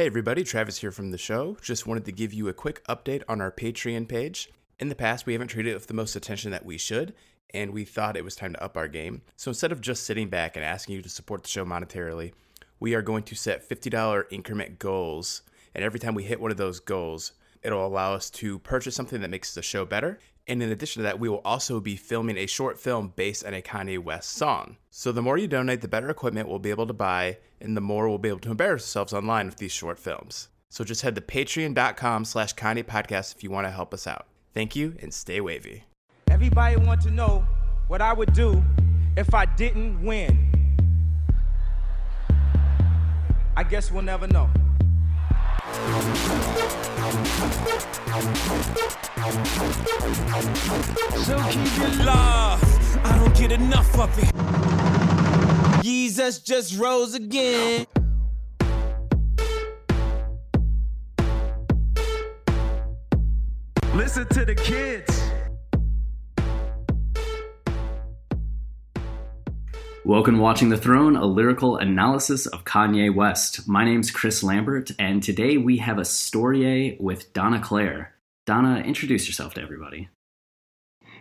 Hey everybody, Travis here from the show. Just wanted to give you a quick update on our Patreon page. In the past, we haven't treated it with the most attention that we should, and we thought it was time to up our game. So instead of just sitting back and asking you to support the show monetarily, we are going to set $50 increment goals. And every time we hit one of those goals, it'll allow us to purchase something that makes the show better. And in addition to that, we will also be filming a short film based on a Kanye West song. So the more you donate, the better equipment we'll be able to buy, and the more we'll be able to embarrass ourselves online with these short films. So just head to patreon.com slash Kanye Podcast if you want to help us out. Thank you and stay wavy. Everybody want to know what I would do if I didn't win. I guess we'll never know. So keep it love. I don't get enough of it. Jesus just rose again. Listen to the kids. Welcome to Watching the Throne, a lyrical analysis of Kanye West. My name's Chris Lambert, and today we have a story with Donna Claire. Donna, introduce yourself to everybody.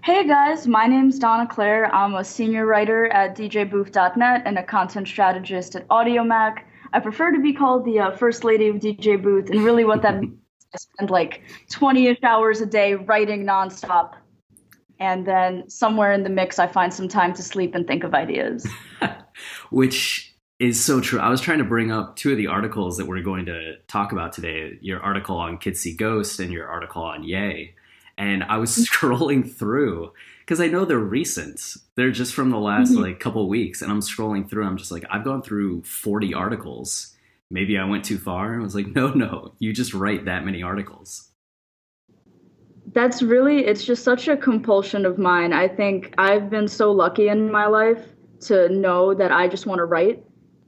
Hey guys, my name's Donna Claire. I'm a senior writer at djbooth.net and a content strategist at Audiomack. I prefer to be called the uh, First Lady of DJ Booth, and really what that means I spend like 20 ish hours a day writing nonstop. And then somewhere in the mix, I find some time to sleep and think of ideas. Which is so true. I was trying to bring up two of the articles that we're going to talk about today your article on Kids See Ghost and your article on Ye And I was scrolling through because I know they're recent. They're just from the last Mhm. like couple weeks. And I'm scrolling through. I'm just like, I've gone through 40 articles. Maybe I went too far. And I was like, no, no, you just write that many articles. That's really, it's just such a compulsion of mine. I think I've been so lucky in my life to know that I just want to write.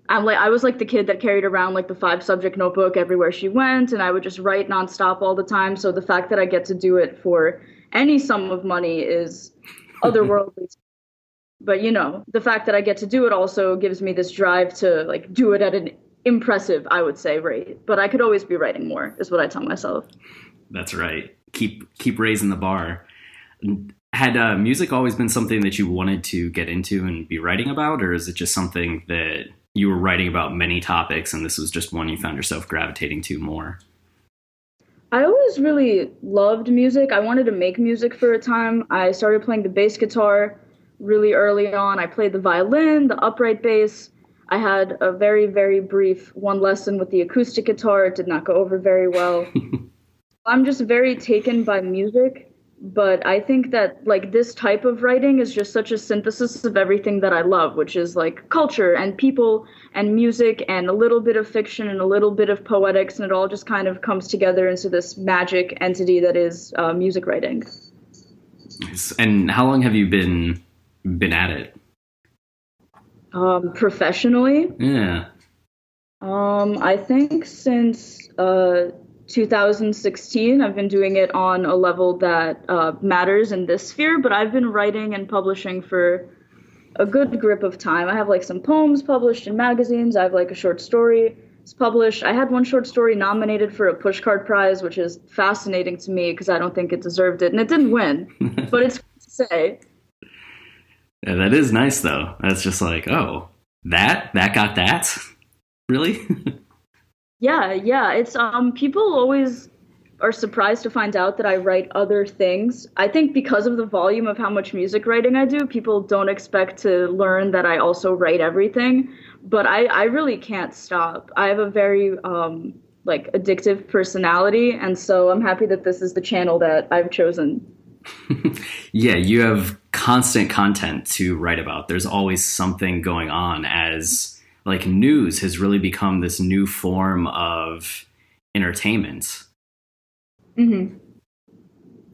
I'm like, I was like the kid that carried around like the five subject notebook everywhere she went, and I would just write nonstop all the time. So the fact that I get to do it for any sum of money is otherworldly. but you know, the fact that I get to do it also gives me this drive to like do it at an impressive, I would say, rate. But I could always be writing more, is what I tell myself. That's right. Keep keep raising the bar. Had uh, music always been something that you wanted to get into and be writing about, or is it just something that you were writing about many topics and this was just one you found yourself gravitating to more? I always really loved music. I wanted to make music for a time. I started playing the bass guitar really early on. I played the violin, the upright bass. I had a very, very brief one lesson with the acoustic guitar. It did not go over very well. I'm just very taken by music, but I think that like this type of writing is just such a synthesis of everything that I love, which is like culture and people and music and a little bit of fiction and a little bit of poetics, and it all just kind of comes together into this magic entity that is uh, music writing. And how long have you been been at it? Um, professionally, Yeah. Um, I think since uh, 2016, I've been doing it on a level that uh, matters in this sphere, but I've been writing and publishing for a good grip of time. I have like some poems published in magazines, I have like a short story it's published. I had one short story nominated for a pushcart prize, which is fascinating to me because I don't think it deserved it, and it didn't win, but it's to say. Yeah, that is nice though. That's just like, oh, that that got that? Really? Yeah, yeah. It's um people always are surprised to find out that I write other things. I think because of the volume of how much music writing I do, people don't expect to learn that I also write everything. But I, I really can't stop. I have a very um like addictive personality and so I'm happy that this is the channel that I've chosen. yeah, you have constant content to write about. There's always something going on as like news has really become this new form of entertainment. Mm-hmm.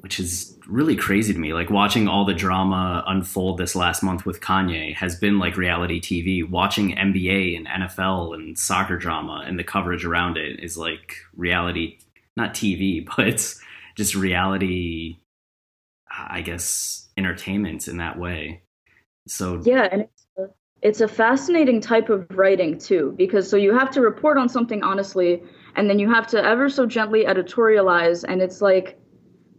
Which is really crazy to me. Like watching all the drama unfold this last month with Kanye has been like reality TV. Watching NBA and NFL and soccer drama and the coverage around it is like reality, not TV, but just reality, I guess, entertainment in that way. So yeah, and it's a, fascinating type of writing too, because so you have to report on something honestly, and then you have to ever so gently editorialize, and it's like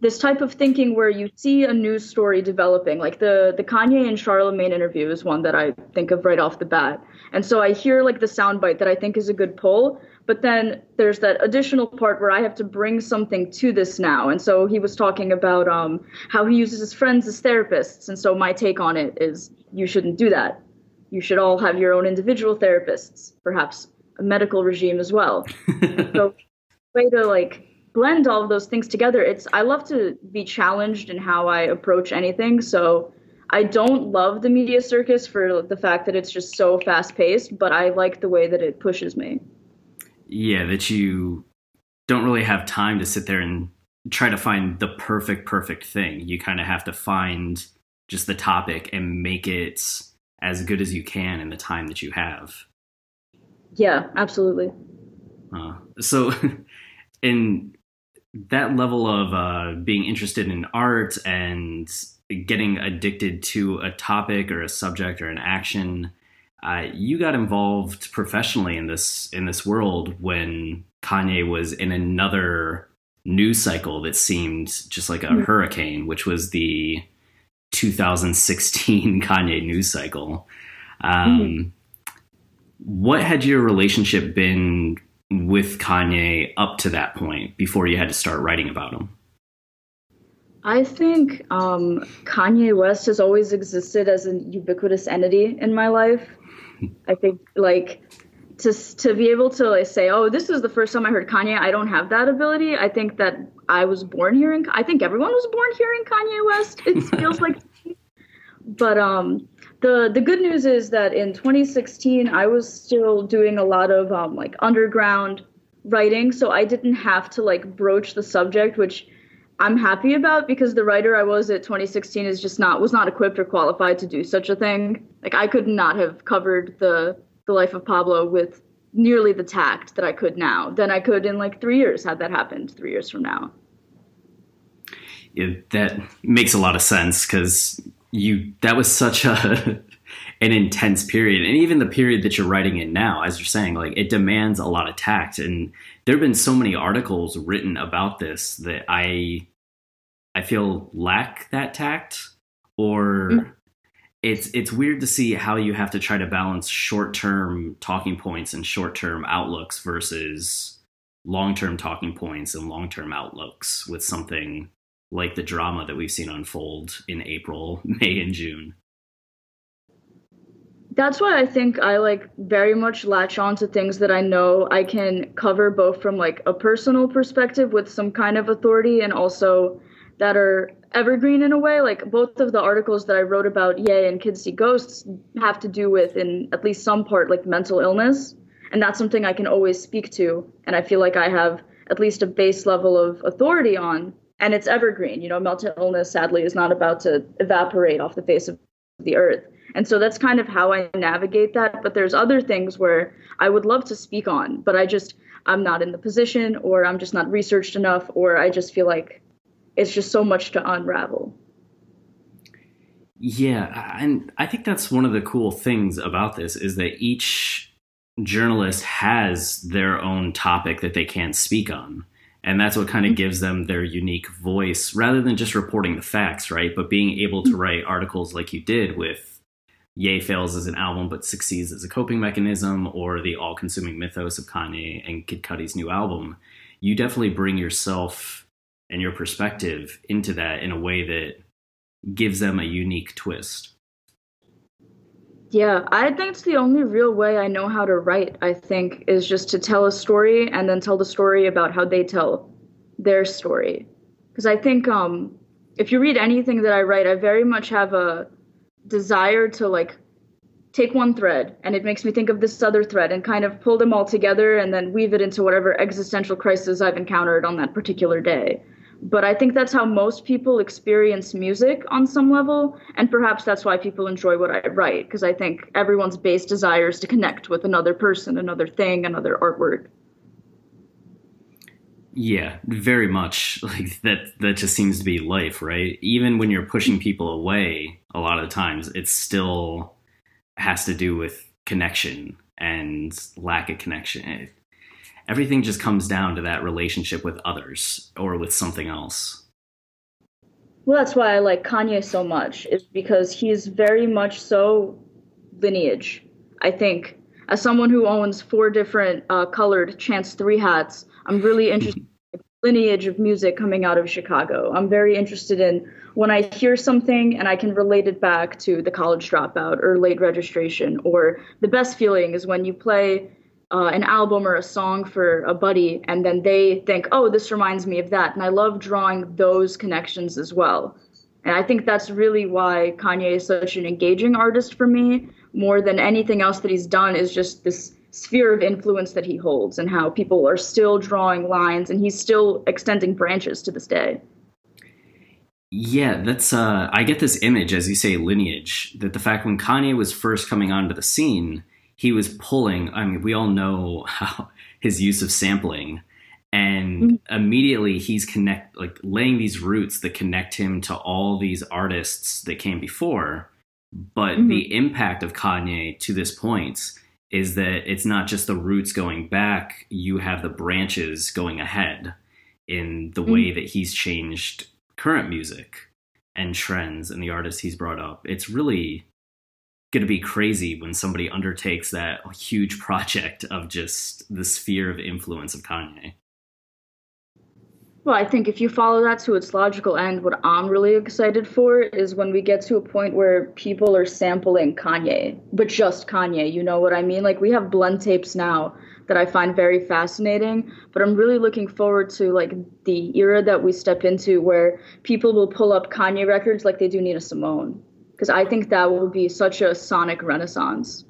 this type of thinking where you see a news story developing. Like the the kanye and Charlamagne interview is one that i think of right off the bat. And so i hear like the soundbite that i think is a good pull but then there's that additional part where i have to bring something to this now. And so he was talking about um, how he uses his friends as therapists and so my take on it is you shouldn't do that you should all have your own individual therapists perhaps a medical regime as well. So way to like blend all of those things together. It's i love to be challenged in how i approach anything. So i don't love the media circus for the fact that it's just so fast paced but i like the way that it pushes me. Yeah that you don't really have time to sit there and try to find the perfect perfect thing. You kind of have to find just the topic and make it as good as you can in the time that you have yeah absolutely uh, so in that level of uh, being interested in art and getting addicted to a topic or a subject or an action, uh, you got involved professionally in this in this world when Kanye was in another news cycle that seemed just like a mm-hmm. hurricane, which was the 2016 Kanye news cycle. Um, mm-hmm. What had your relationship been with Kanye up to that point before you had to start writing about him? I think um, Kanye West has always existed as a ubiquitous entity in my life. I think like to to be able to like, say, oh, this is the first time I heard Kanye. I don't have that ability. I think that I was born hearing. I think everyone was born hearing Kanye West. It feels like, but um, the the good news is that in 2016 I was still doing a lot of um, like underground writing, so I didn't have to like broach the subject, which I'm happy about because the writer I was at 2016 is just not was not equipped or qualified to do such a thing. Like I could not have covered the the life of Pablo with nearly the tact that I could now than I could in like three years had that happened three years from now. Yeah, that makes a lot of sense because you that was such a an intense period and even the period that you're writing in now as you're saying like it demands a lot of tact and there have been so many articles written about this that i i feel lack that tact or mm. It's it's weird to see how you have to try to balance short-term talking points and short-term outlooks versus long-term talking points and long-term outlooks with something like the drama that we've seen unfold in April, May, and June. That's why I think I like very much latch on to things that I know I can cover both from like a personal perspective with some kind of authority and also that are evergreen in a way. Like both of the articles that I wrote about Ye and Kids See Ghosts have to do with in at least some part like mental illness. And that's something I can always speak to. And I feel like I have at least a base level of authority on and it's evergreen. You know, mental illness sadly is not about to evaporate off the face of the earth. And so that's kind of how I navigate that. But there's other things where I would love to speak on, but I just I'm not in the position or I'm just not researched enough or I just feel like it's just so much to unravel. Yeah, and I think that's one of the cool things about this is that each journalist has their own topic that they can't speak on and that's what kind of mm-hmm. gives them their unique voice rather than just reporting the facts right but being able to mm-hmm. write articles like you did with Ye fails as an album but succeeds as a coping mechanism or the all-consuming mythos of Kanye and Kid Cudi's new album. You definitely bring yourself and your perspective into that in a way that gives them a unique twist yeah, I think it's the only real way I know how to write, I think, is just to tell a story and then tell the story about how they tell their story. Because I think um, if you read anything that I write, I very much have a desire to like take one thread and it makes me think of this other thread and kind of pull them all together and then weave it into whatever existential crisis I've encountered on that particular day. But I think that's how most people experience music on some level, and perhaps that's why people enjoy what I write, because I think everyone's base desire is to connect with another person, another thing, another artwork. Yeah, very much. Like that that just seems to be life, right? Even when you're pushing people away, a lot of times it still has to do with connection and lack of connection. Everything just comes down to that relationship with others or with something else. Well, that's why I like Kanye so much, is because he's very much so lineage. I think, as someone who owns four different uh, colored Chance 3 hats, I'm really interested in lineage of music coming out of Chicago. I'm very interested in when I hear something and I can relate it back to the college dropout or late registration, or the best feeling is when you play uh, an album or a song for a buddy and then they think, oh, this reminds me of that. And I love drawing those connections as well. And I think that's really why Kanye is such an engaging artist for me, more than anything else that he's done, is just this sphere of influence that he holds and how people are still drawing lines and he's still extending branches to this day. Yeah, that's uh I get this image as you say lineage that the fact when Kanye was first coming onto the scene, he was pulling I mean we all know how his use of sampling and mm-hmm. immediately he's connect like laying these roots that connect him to all these artists that came before but mm-hmm. the impact of Kanye to this point is that it's not just the roots going back, you have the branches going ahead in the mm-hmm. way that he's changed current music and trends and the artists he's brought up. It's really going to be crazy when somebody undertakes that huge project of just the sphere of influence of Kanye. Well, I think if you follow that to its logical end, what I'm really excited for is when we get to a point where people are sampling Kanye, but just Kanye. You know what I mean? Like we have blend tapes now that I find very fascinating, but I'm really looking forward to like the era that we step into where people will pull up Kanye records like they do Nina Simone, because I think that will be such a sonic renaissance.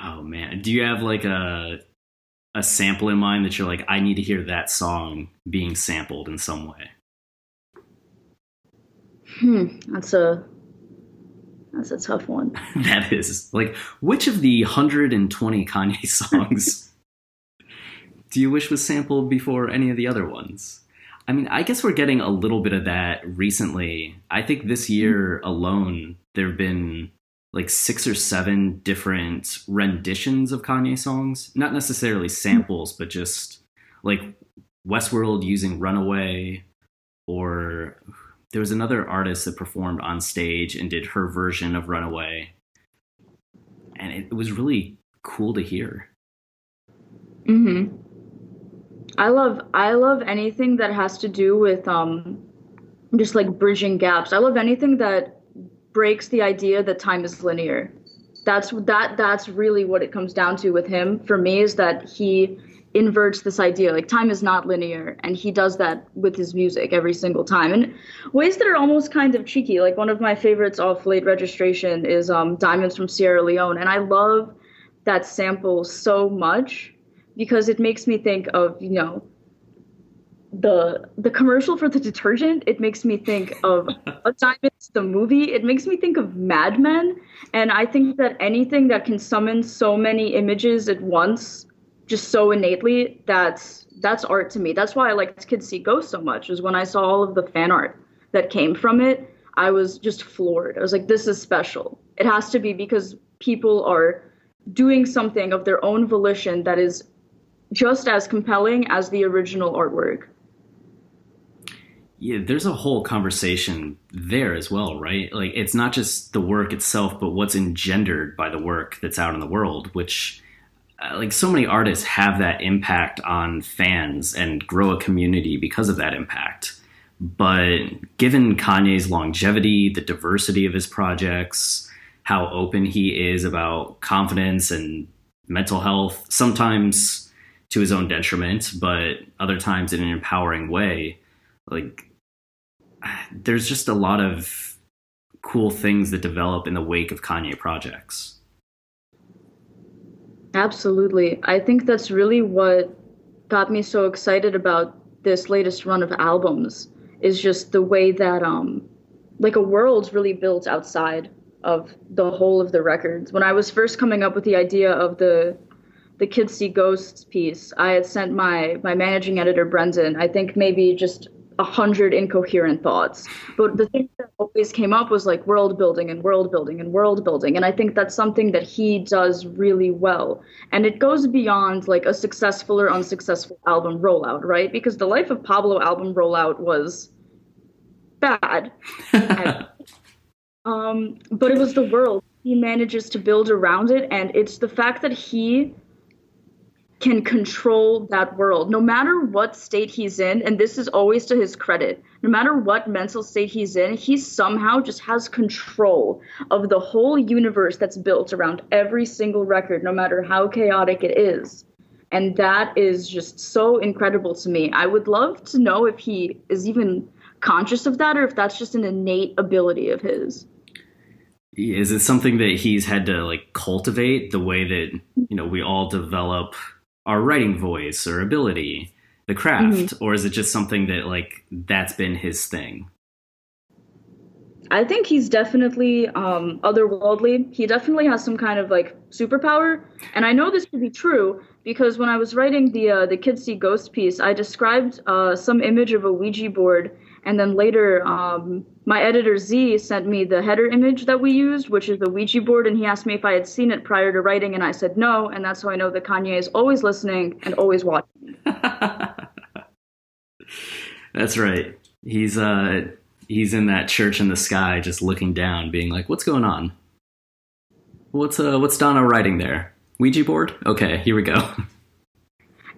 Oh man, do you have like a a sample in mind that you're like, I need to hear that song being sampled in some way? Hmm, that's a that's a tough one. that is like, which of the 120 Kanye songs do you wish was sampled before any of the other ones? I mean, I guess we're getting a little bit of that recently. I think this year alone, there have been like six or seven different renditions of Kanye songs. Not necessarily samples, but just like Westworld using Runaway, or there was another artist that performed on stage and did her version of Runaway. And it, was really cool to hear. Mhm. I love I love anything that has to do with um just like bridging gaps. I love anything that breaks the idea that time is linear. That's that that's really what it comes down to with him for me is that he inverts this idea like time is not linear and he does that with his music every single time and ways that are almost kind of cheeky like one of my favorites off late registration is um, diamonds from sierra leone and i love that sample so much because it makes me think of you know the the commercial for the detergent it makes me think of a diamonds the movie. It makes me think of mad men. And i think that anything that can summon so many images at once just so innately that's that's art to me. That's why i liked kids see ghosts so much is when i saw all of the fan art that came from it i was just floored. I was like this is special. It has to be because people are doing something of their own volition that is just as compelling as the original artwork yeah, there's a whole conversation there as well, right? Like it's not just the work itself, but what's engendered by the work that's out in the world, which uh, like so many artists have that impact on fans and grow a community because of that impact. But given Kanye's longevity, the diversity of his projects, how open he is about confidence and mental health, sometimes to his own detriment, but other times in an empowering way, like there's just a lot of cool things that develop in the wake of Kanye projects. Absolutely. I think that's really what got me so excited about this latest run of albums is just the way that um like a world's really built outside of the whole of the records. When I was first coming up with the idea of the the Kids See Ghosts piece, I had sent my my managing editor Brendan, I think maybe just a hundred incoherent thoughts. But the thing that always came up was like world building and world building and world building. And I think that's something that he does really well. And it goes beyond like a successful or unsuccessful album rollout, right? Because the Life of Pablo album rollout was bad. um, but it was the world he manages to build around it. And it's the fact that he can control that world. No matter what state he's in and this is always to his credit no matter what mental state he's in he somehow just has control of the whole universe that's built around every single record no matter how chaotic it is. And that is just so incredible to me. I would love to know if he is even conscious of that or if that's just an innate ability of his. Is it something that he's had to like cultivate the way that you know we all develop our writing voice or ability, the craft, mm-hmm. or is it just something that like that's been his thing? I think he's definitely um, otherworldly. He definitely has some kind of like superpower, and I know this to be true because when I was writing the uh, the Kids See Ghost piece, I described uh, some image of a Ouija board and then later, um, my editor Z sent me the header image that we used, which is the Ouija board, and he asked me if I had seen it prior to writing, and I said no, and that's how I know that Kanye is always listening and always watching. that's right. He's uh he's in that church in the sky, just looking down, being like, "What's going on? What's uh what's Donna writing there? Ouija board? Okay, here we go."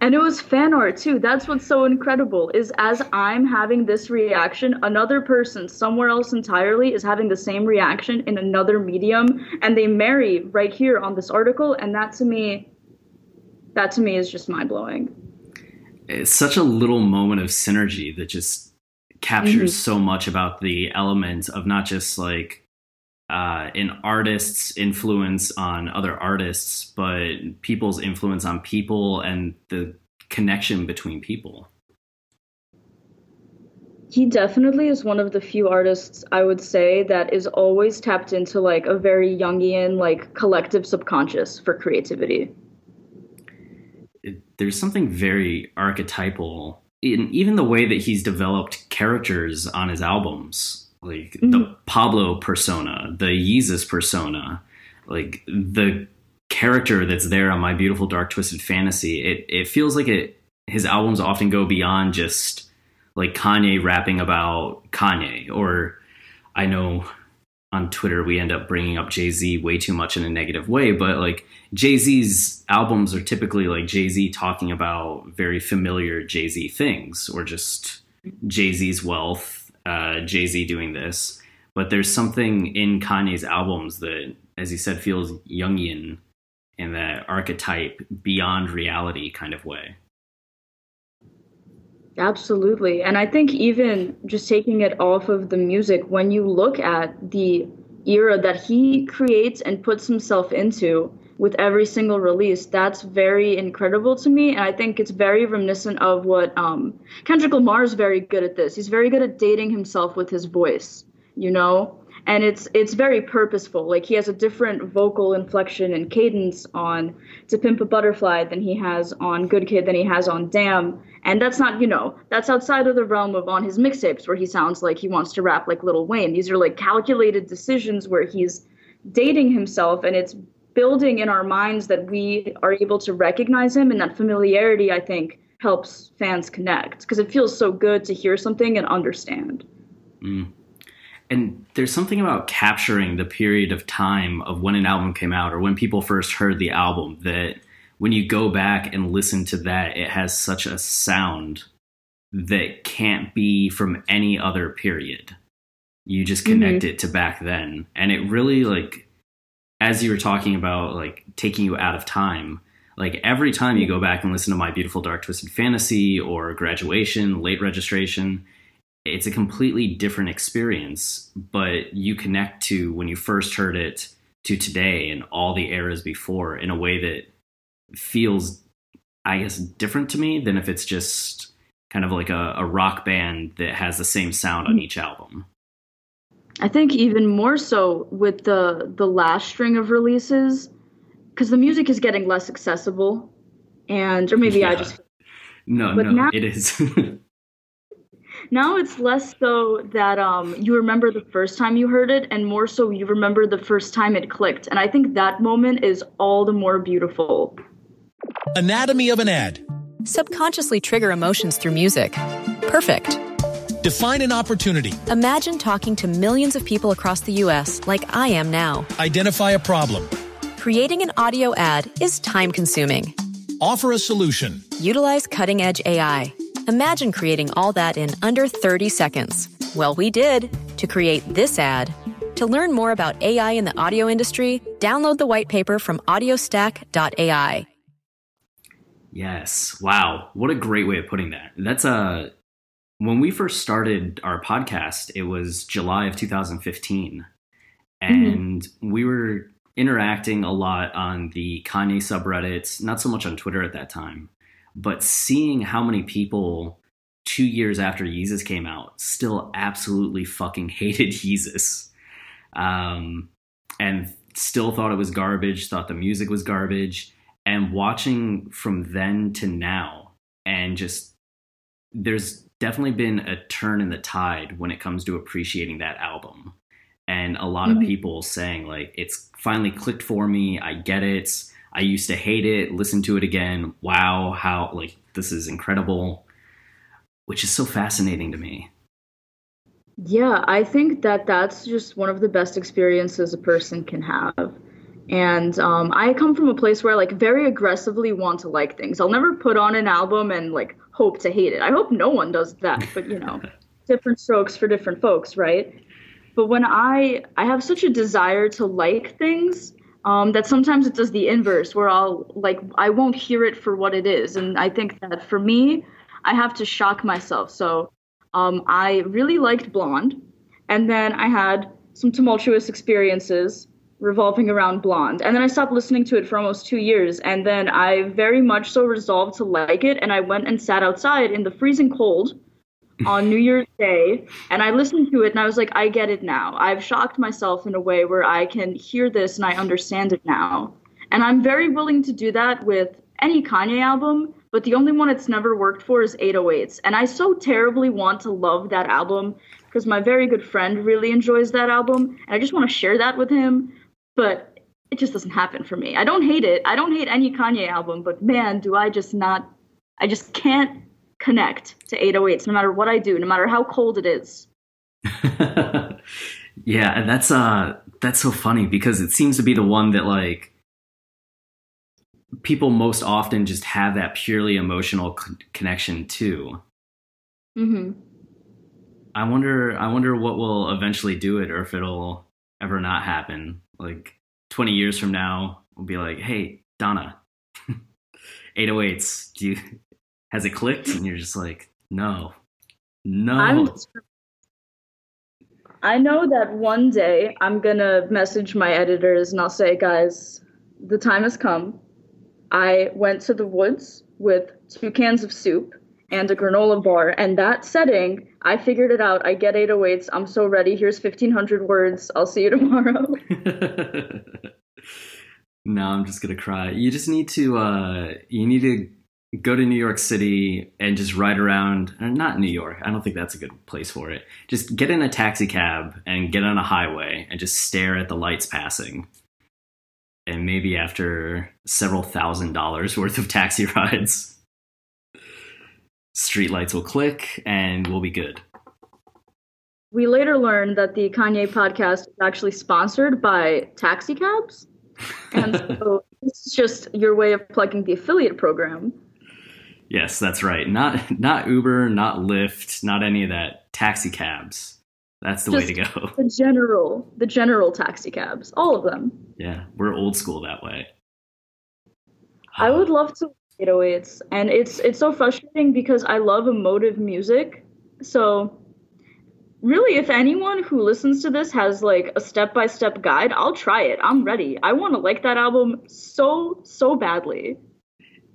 And it was fan art too. That's what's so incredible is as I'm having this reaction, another person somewhere else entirely is having the same reaction in another medium and they marry right here on this article and that to me that to me is just mind-blowing. It's such a little moment of synergy that just captures mm-hmm. so much about the element of not just like uh, an artist's influence on other artists, but people's influence on people and the connection between people. He definitely is one of the few artists I would say that is always tapped into like a very Jungian, like collective subconscious for creativity. It, there's something very archetypal in even the way that he's developed characters on his albums like mm-hmm. the Pablo persona, the Yeezus persona, like the character that's there on My Beautiful Dark Twisted Fantasy. It it feels like it his albums often go beyond just like Kanye rapping about Kanye or I know on Twitter we end up bringing up Jay-Z way too much in a negative way, but like Jay-Z's albums are typically like Jay-Z talking about very familiar Jay-Z things or just Jay-Z's wealth uh, Jay Z doing this, but there's something in Kanye's albums that, as he said, feels Jungian in that archetype beyond reality kind of way. Absolutely. And I think even just taking it off of the music, when you look at the era that he creates and puts himself into, with every single release. That's very incredible to me, and I think it's very reminiscent of what um, Kendrick Lamar is very good at. This he's very good at dating himself with his voice, you know, and it's it's very purposeful. Like he has a different vocal inflection and cadence on "To Pimp a Butterfly" than he has on "Good Kid" than he has on "Damn." And that's not, you know, that's outside of the realm of on his mixtapes where he sounds like he wants to rap like Lil Wayne. These are like calculated decisions where he's dating himself and it's building in our minds that we are able to recognize him and that familiarity i think helps fans connect because it feels so good to hear something and understand mm. and there's something about capturing the period of time of when an album came out or when people first heard the album that when you go back and listen to that it has such a sound that can't be from any other period you just connect mm-hmm. it to back then and it really like as you were talking about like taking you out of time, like every time you go back and listen to My Beautiful Dark Twisted Fantasy or Graduation, Late Registration, it's a completely different experience, but you connect to when you first heard it to today and all the eras before in a way that feels, I guess, different to me than if it's just kind of like a, a rock band that has the same sound on hmm. each album. I think even more so with the the last string of releases, because the music is getting less accessible, and or maybe Yeah. I just No, But no, now- it is. now it's less so that um you remember the first time you heard it, and more so you remember the first time it clicked, and I think that moment is all the more beautiful. Anatomy of an ad. Subconsciously trigger emotions through music. Perfect. Define an opportunity. Imagine talking to millions of people across the U.S. like I am now. Identify a problem. Creating an audio ad is time consuming. Offer a solution. Utilize cutting edge AI. Imagine creating all that in under 30 seconds. Well, we did to create this ad. To learn more about AI in the audio industry, download the white paper from audiostack.ai. Yes. Wow. What a great way of putting that. That's a when we first started our podcast, it was July of 2015. And we were interacting a lot on the Kanye subreddits, not so much on Twitter at that time, but seeing how many people 2 years after Yeezus came out still absolutely fucking hated Yeezus. Um and still thought it was garbage, thought the music was garbage and watching from then to now and just there's definitely been a turn in the tide when it comes to appreciating that album. And a lot of Mhm. people saying like it's finally clicked for me. I get it. I used to hate it. Listen to it again. Wow how like this is incredible. Which is so fascinating to me. Yeah, I think that that's just one of the best experiences a person can have. And um, I come from a place where I like very aggressively want to like things. I'll never put on an album and like hope to hate it. I hope no one does that, but you know, different strokes for different folks, right? But when I I have such a desire to like things um, that sometimes it does the inverse, where I'll like I won't hear it for what it is, and I think that for me, I have to shock myself. So um, I really liked Blonde, and then I had some tumultuous experiences revolving around Blonde, and then I stopped listening to it for almost two years, and then I very much so resolved to like it, and I went and sat outside in the freezing cold on New Year's Day, and I listened to it, and I was like, I get it now. I've shocked myself in a way where I can hear this and I understand it now, and I'm very willing to do that with any Kanye album but the only one it's never worked for is 808s. And I so terribly want to love that album because my very good friend really enjoys that album, and I just want to share that with him, but it just doesn't happen for me. I don't hate it. I don't hate any Kanye album, but man, do I just not I just can't connect to 808s no matter what I do, no matter how cold it is. yeah and that's uh that's so funny because it seems to be the one that like people most often just have that purely emotional c- connection to Mhm. i wonder i wonder what will eventually do it or if it'll ever not happen like 20 years from now we'll be like hey donna 808s do you has it clicked? And you're just like no no. I'm I know that one day I'm gonna message my editors and I'll say, guys, the time has come. I went to the woods with two cans of soup and a granola bar, and that setting, I figured it out. I get 808s. I'm so ready. Here's 1500 words. I'll see you tomorrow. no, I'm just gonna cry. You just need to uh you need to go to New York City and just ride around uh, not New York. I don't think that's a good place for it. Just get in a taxi cab and get on a highway and just stare at the lights passing. And maybe after several thousand dollars worth of taxi rides, street lights will click and we'll be good. we later learned that the Kanye podcast is actually sponsored by taxi cabs. And so this is just your way of plugging the affiliate program. Yes, that's right. Not not Uber, not Lyft, not any of that. Taxi cabs. That's the way to go. The general, the general taxi cabs, all of them. Yeah, we're old school that way. I would uh, love to 808s, and it's it's so frustrating because I love emotive music. So really, if anyone who listens to this has like a step by step guide, I'll try it. I'm ready. I want to like that album so so badly.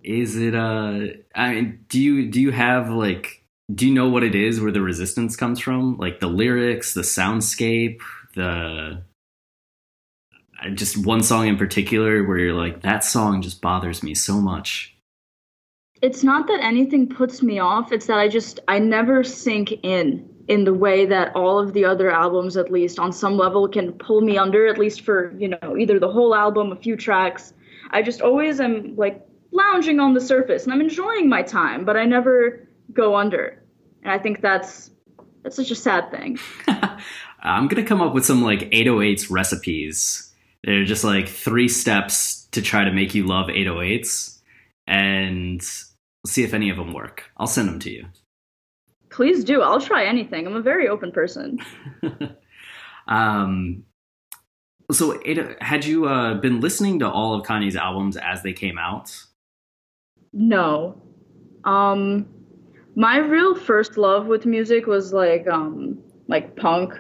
Is it uh I mean, do you do you have like do you know what it is where the resistance comes from? Like the lyrics, the soundscape, the uh, just one song in particular where you're like that song just bothers me so much. It's not that anything puts me off, it's that I just I never sink in in the way that all of the other albums at least on some level can pull me under at least for, you know, either the whole album, a few tracks. I just always am like lounging on the surface and I'm enjoying my time, but I never go under. And I think that's that's such a sad thing. I'm gonna come up with some like 808s recipes. They're just like three steps to try to make you love 808s, and see if any of them work. I'll send them to you. Please do. I'll try anything. I'm a very open person. um, so, Ada, had you uh, been listening to all of Kanye's albums as they came out? No. Um, my real first love with music was like um like punk.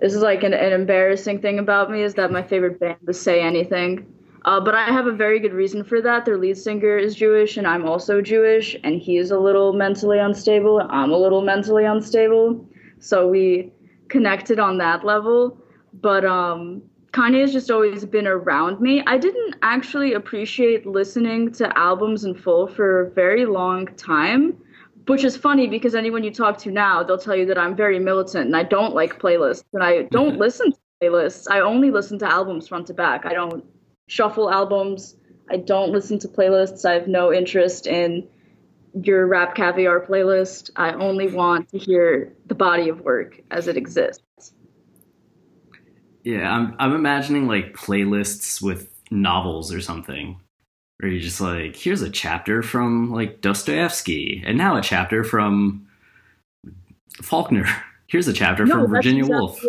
This is like an, an embarrassing thing about me is that my favorite band is Say Anything. Uh, but I have a very good reason for that. Their lead singer is Jewish, and I'm also Jewish, and he is a little mentally unstable. I'm a little mentally unstable, so we connected on that level. But um, Kanye has just always been around me. I didn't actually appreciate listening to albums in full for a very long time which is funny because anyone you talk to now, they'll tell you that I'm very militant and I don't like playlists and I don't listen to playlists. I only listen to albums front to back. I don't shuffle albums. I don't listen to playlists. I have no interest in your RapCaviar playlist. I only want to hear the body of work as it exists. Yeah, I'm I'm imagining like playlists with novels or something where you're just like, here's a chapter from like Dostoevsky, and now a chapter from Faulkner. Here's a chapter no, from Virginia exactly Woolf.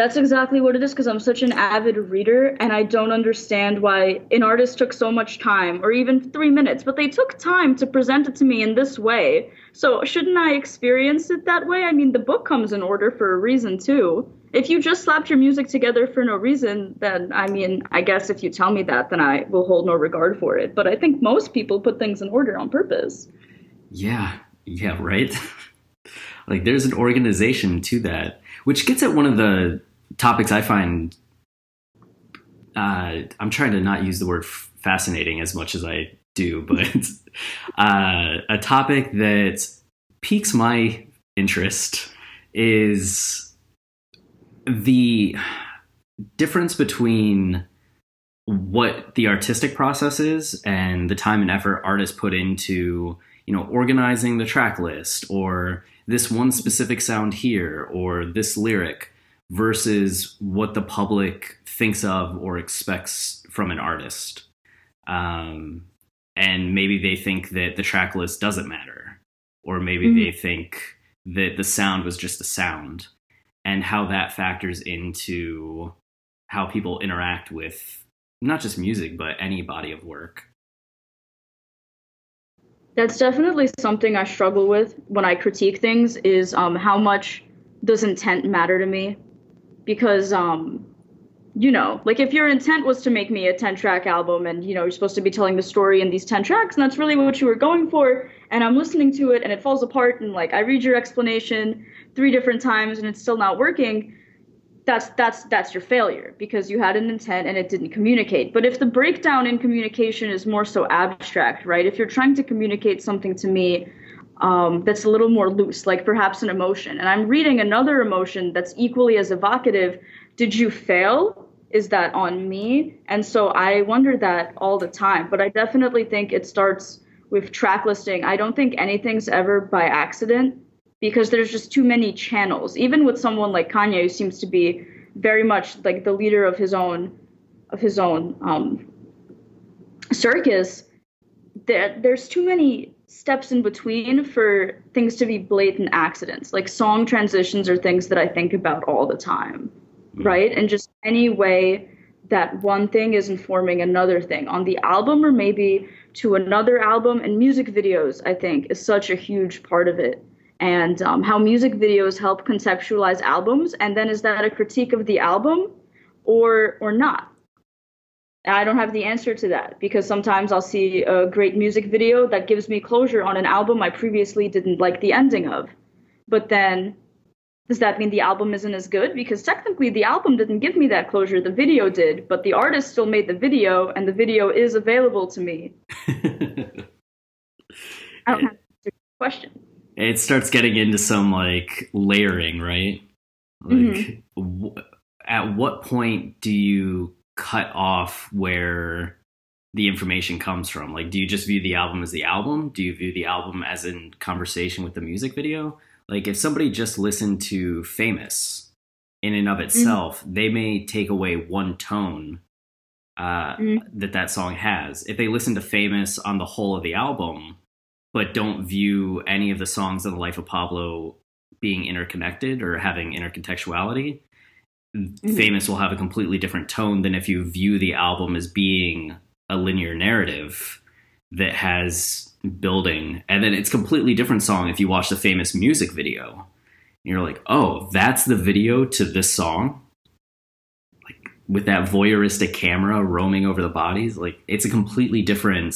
That's exactly what it is because I'm such an avid reader and I don't understand why an artist took so much time or even three minutes, but they took time to present it to me in this way. So shouldn't I experience it that way? I mean, the book comes in order for a reason too if you just slapped your music together for no reason, then I mean, I guess if you tell me that, then I will hold no regard for it. But I think most people put things in order on purpose. Yeah, yeah, right. like there's an organization to that, which gets at one of the topics I find. Uh, I'm trying to not use the word fascinating as much as I do, but uh, a topic that piques my interest is the difference between what the artistic process is and the time and effort artists put into you know organizing the track list or this one specific sound here or this lyric versus what the public thinks of or expects from an artist. Um, and maybe they think that the track list doesn't matter or maybe mm-hmm. they think that the sound was just a sound and how that factors into how people interact with not just music but any body of work. That's definitely something i struggle with when i critique things is um, how much does intent matter to me because um, you know like if your intent was to make me a 10 track album and you know you're supposed to be telling the story in these 10 tracks and that's really what you were going for and i'm listening to it and it falls apart and like i read your explanation three different times and it's still not working that's that's that's your failure because you had an intent and it didn't communicate. But if the breakdown in communication is more so abstract right if you're trying to communicate something to me um, that's a little more loose like perhaps an emotion. And i'm reading another emotion that's equally as evocative. Did you fail? Is that on me? And so i wonder that all the time. But i definitely think it starts with track listing. I don't think anything's ever by accident because there's just too many channels. Even with someone like Kanye, who seems to be very much like the leader of his own of his own um, circus, there, there's too many steps in between for things to be blatant accidents. Like song transitions are things that I think about all the time, mm-hmm. right? And just any way that one thing is informing another thing on the album or maybe to another album and music videos, I think, is such a huge part of it and um, how music videos help conceptualize albums and then is that a critique of the album or or not I don't have the answer to that because sometimes I'll see a great music video that gives me closure on an album I previously didn't like the ending of. But then does that mean the album isn't as good? Because technically the album didn't give me that closure, the video did, but the artist still made the video and the video is available to me. I don't have a question. It starts getting into some like layering, right? Like mm-hmm. w- at what point do you cut off where the information comes from? Like, do you just view the album as the album? Do you view the album as in conversation with the music video? Like, if somebody just listened to Famous in and of mm-hmm. itself, mm-hmm. they may take away one tone uh, mm-hmm. that that song has. If they listen to Famous on the whole of the album, but don't view any of the songs in the life of Pablo being interconnected or having intercontextuality, mm-hmm. famous will have a completely different tone than if you view the album as being a linear narrative that has building. And then it's completely different song if you watch the famous music video. And you're like oh that's the video to this song? Like with that voyeuristic camera roaming over the bodies? Like it's a completely different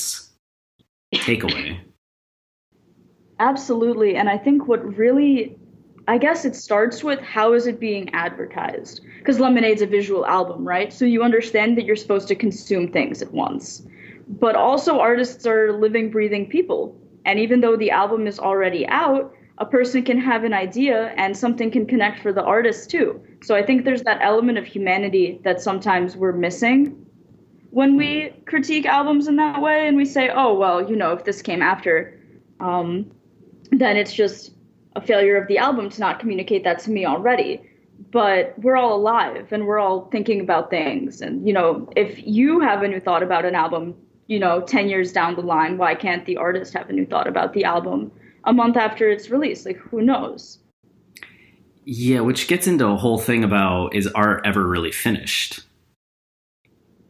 takeaway. Absolutely. And i think what really I guess it starts with how is it being advertised? Because Lemonade's a visual album, right? So you understand that you're supposed to consume things at once. But also, artists are living, breathing people. And even though the album is already out, a person can have an idea and something can connect for the artist too. So I think there's that element of humanity that sometimes we're missing when we critique albums in that way and we say, oh, well, you know, if this came after, um, then it's just a failure of the album to not communicate that to me already. But we're all alive and we're all thinking about things. And you know if you have a new thought about an album you know 10 years down the line why can't the artist have a new thought about the album a month after it's released? Like who knows? Yeah which gets into a whole thing about is art ever really finished?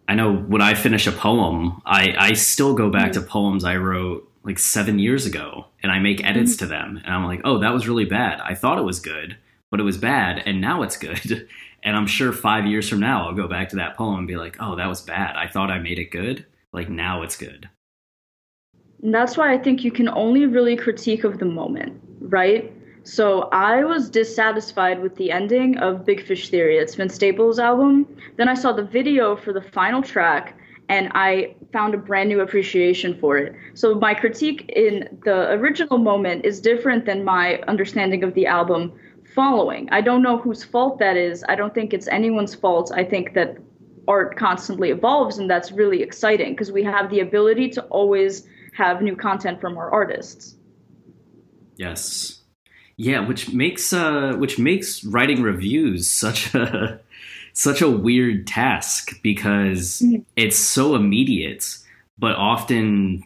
I know when i finish a poem i i still go back mm-hmm. to poems i wrote like seven years ago and I make edits mm-hmm. to them and I'm like, oh, that was really bad. I thought it was good, but it was bad and now it's good. and I'm sure five years from now I'll go back to that poem and be like, oh, that was bad. I thought I made it good. Like now it's good. And that's why I think you can only really critique of the moment, right? So I was dissatisfied with the ending of Big Fish Theory. It's Vince Staples' album. Then I saw the video for the final track and I found a brand new appreciation for it. So my critique in the original moment is different than my understanding of the album following. I don't know whose fault that is. I don't think it's anyone's fault. I think that art constantly evolves and that's really exciting because we have the ability to always have new content from our artists. Yes. Yeah, which makes uh which makes writing reviews such a such a weird task because mm-hmm. it's so immediate, but often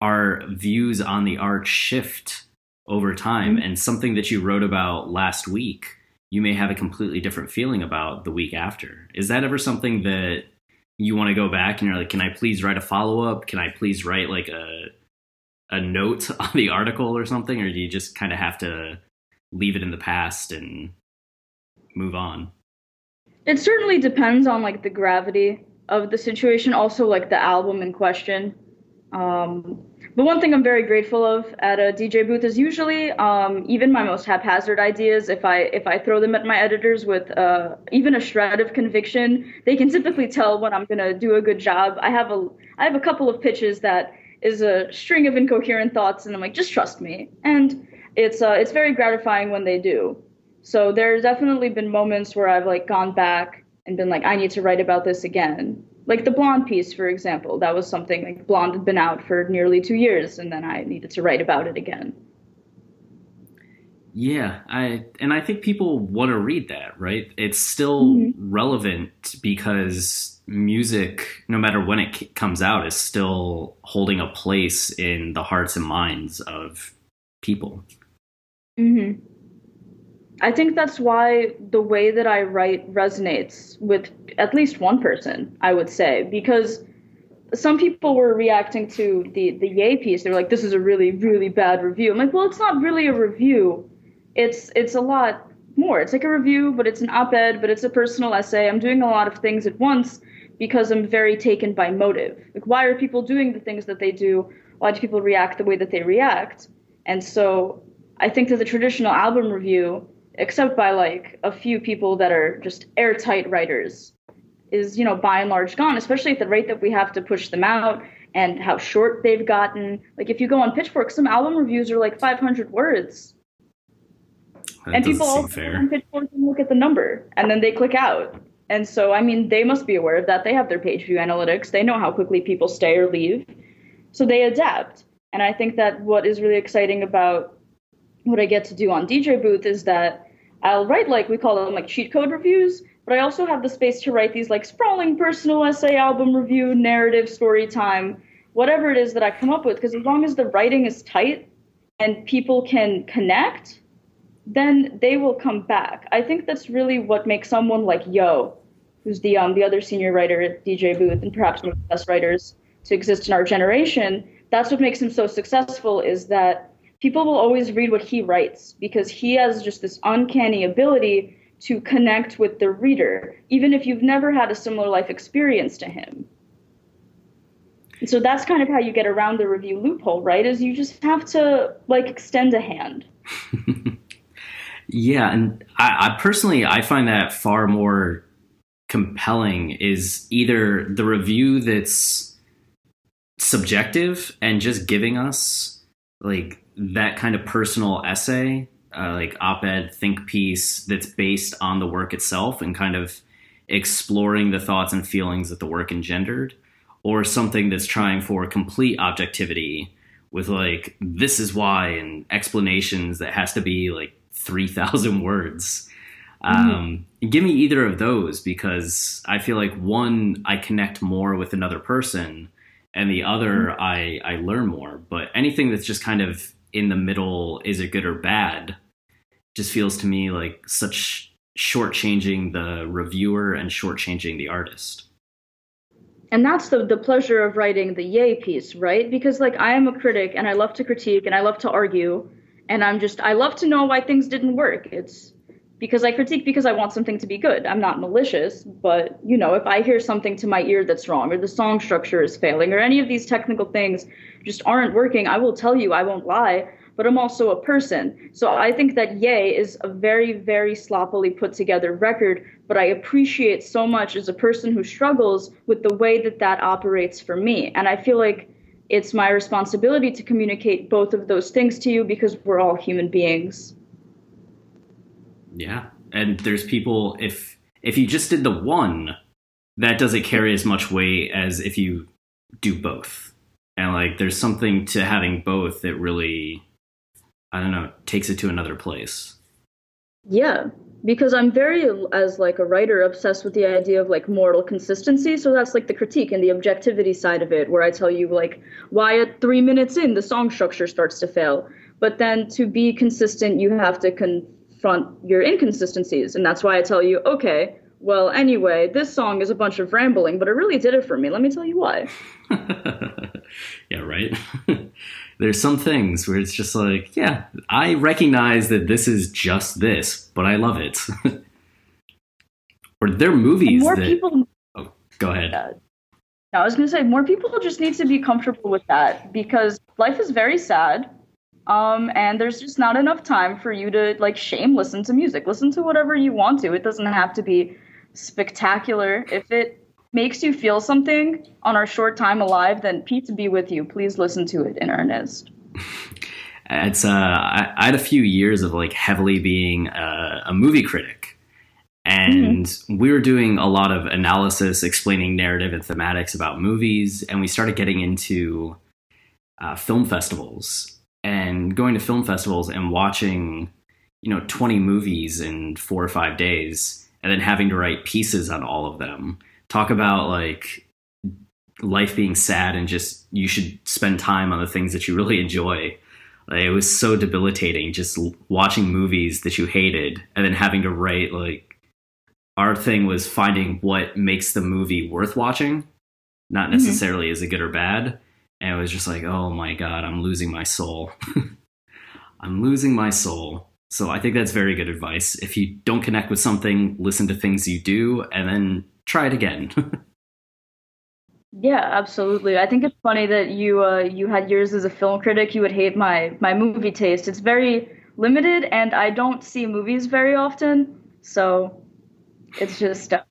our views on the art shift over time. Mm-hmm. And something that you wrote about last week, you may have a completely different feeling about the week after. Is that ever something that you want to go back and you're like, can I please write a follow up? Can I please write like a a note on the article or something, or do you just kind of have to leave it in the past and move on? It certainly depends on like the gravity of the situation, also like the album in question. Um, but one thing I'm very grateful of at a DJ booth is usually um, even my most haphazard ideas. If I if I throw them at my editors with uh, even a shred of conviction, they can typically tell when I'm gonna do a good job. I have a I have a couple of pitches that is a string of incoherent thoughts, and I'm like, just trust me. And it's uh, it's very gratifying when they do. So there's definitely been moments where I've like gone back and been like, I need to write about this again. Like the blonde piece, for example, that was something like blonde had been out for nearly two years, and then I needed to write about it again. Yeah, I and I think people want to read that, right? It's still mm-hmm. relevant because music, no matter when it comes out, is still holding a place in the hearts and minds of people. Mm-hmm. I think that's why the way that I write resonates with at least one person, I would say, because some people were reacting to the the Ye piece. They were like, "This is a really really bad review." I'm like, "Well, it's not really a review. It's it's a lot more. It's like a review, but it's an op-ed, but it's a personal essay. I'm doing a lot of things at once because I'm very taken by motive. Like, why are people doing the things that they do? Why do people react the way that they react? And so I think that the traditional album review, except by like a few people that are just airtight writers, is, you know, by and large gone, especially at the rate that we have to push them out and how short they've gotten. Like, if you go on Pitchfork, some album reviews are like 500 words. That and people fair. on Pitchfork and look at the number, and then they click out. And so, I mean, they must be aware of that. They have their page view analytics. They know how quickly people stay or leave. So they adapt. And I think that what is really exciting about what I get to do on DJ Booth is that I'll write like we call them like cheat code reviews, but I also have the space to write these like sprawling personal essay, album review, narrative, story time, whatever it is that I come up with. Because as long as the writing is tight and people can connect, then they will come back. I think that's really what makes someone like Yoh, who's the um, the other senior writer at DJ Booth and perhaps one of the best writers to exist in our generation. That's what makes him so successful is that people will always read what he writes because he has just this uncanny ability to connect with the reader, even if you've never had a similar life experience to him. And so that's kind of how you get around the review loophole, right? Is you just have to like extend a hand. Yeah, and I, I personally I find that far more compelling is either the review that's subjective and just giving us like that kind of personal essay, uh, like op-ed think piece that's based on the work itself and kind of exploring the thoughts and feelings that the work engendered, or something that's trying for complete objectivity with like this is why and explanations that has to be like 3000 words. Um, give me either of those because i feel like one i connect more with another person and the other i i learn more. But anything that's just kind of in the middle is it good or bad just feels to me like such shortchanging the reviewer and shortchanging the artist. And that's the the pleasure of writing the Ye piece right? Because like i am a critic and i love to critique and i love to argue and i'm just i love to know why things didn't work. It's because i critique because i want something to be good i'm not malicious but you know if i hear something to my ear that's wrong or the song structure is failing or any of these technical things just aren't working i will tell you i won't lie but i'm also a person so i think that Ye is a very very sloppily put together record but I appreciate so much as a person who struggles with the way that that operates for me. And I feel like it's my responsibility to communicate both of those things to you because we're all human beings. Yeah. And there's people if if you just did the one, that doesn't carry as much weight as if you do both. And like there's something to having both that really I don't know, takes it to another place. Yeah, because I'm very as like a writer obsessed with the idea of like moral consistency. So that's like the critique and the objectivity side of it, where I tell you like why at three minutes in the song structure starts to fail. But then to be consistent, you have to confront your inconsistencies, and that's why I tell you, okay, well, anyway, this song is a bunch of rambling, but it really did it for me. Let me tell you why. yeah, right. There's some things where it's just like, yeah, I recognize that this is just this, but I love it. or there are movies And more that. people oh, go ahead. No, I was gonna say more people just need to be comfortable with that because life is very sad. Um, and there's just not enough time for you to like shame listen to music. Listen to whatever you want to. It doesn't have to be spectacular. If it makes you feel something on our short time alive, then Pete to be with you. Please listen to it in earnest. It's uh, I, I had a few years of like heavily being a, a movie critic, and we were doing a lot of analysis, explaining narrative and thematics about movies, and we started getting into uh, film festivals and going to film festivals and watching, you know, twenty movies in four or five days, and then having to write pieces on all of them. Talk about like life being sad and just you should spend time on the things that you really enjoy. Like, it was so debilitating just l- watching movies that you hated and then having to write like our thing was finding what makes the movie worth watching, not mm-hmm. necessarily is it good or bad. And it was just like, oh my god, I'm losing my soul. I'm losing my soul. So I think that's very good advice. If you don't connect with something, listen to things you do and then try it again. Yeah, absolutely. I think it's funny that you uh, you had yours as a film critic. You would hate my my movie taste. It's very limited, and I don't see movies very often. So it's just uh,